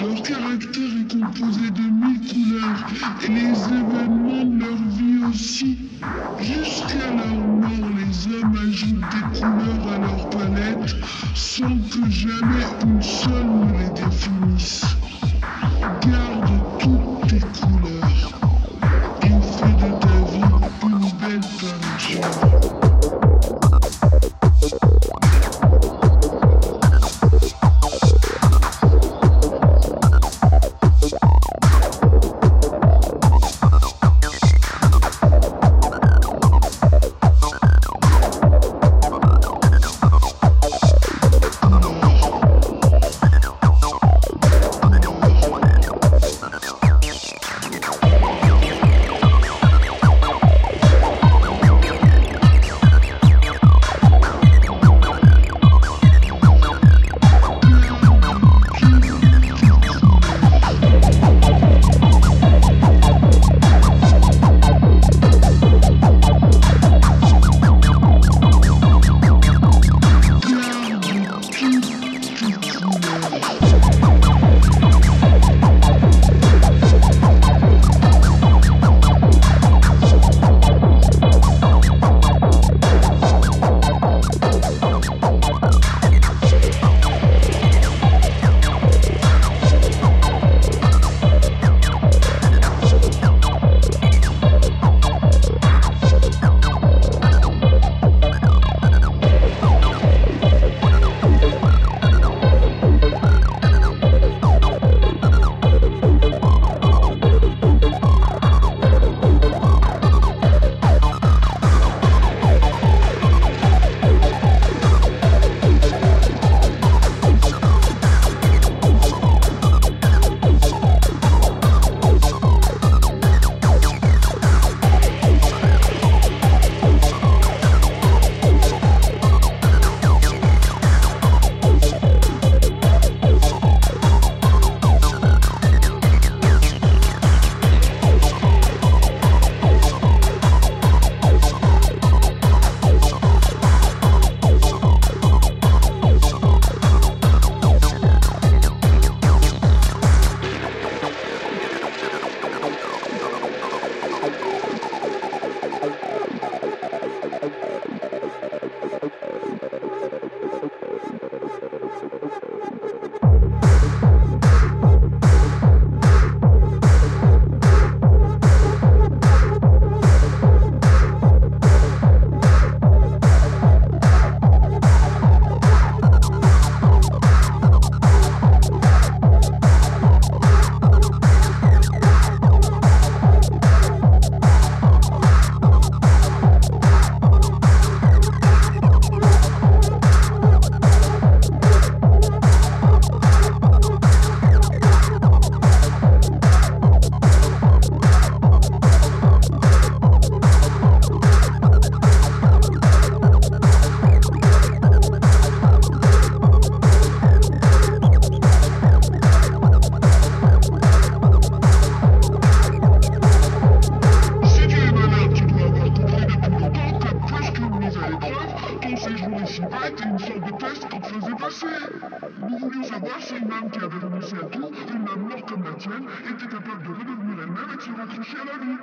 Leur caractère est composé de mille couleurs et les événements de leur vie aussi. Jusqu'à leur mort, les hommes ajoutent des couleurs à leur palette sans que jamais passer. Nous voulions savoir si une âme qui avait renoncé à tout, une âme morte comme la tienne, était capable de redevenir elle-même et de se raccrocher à la vie.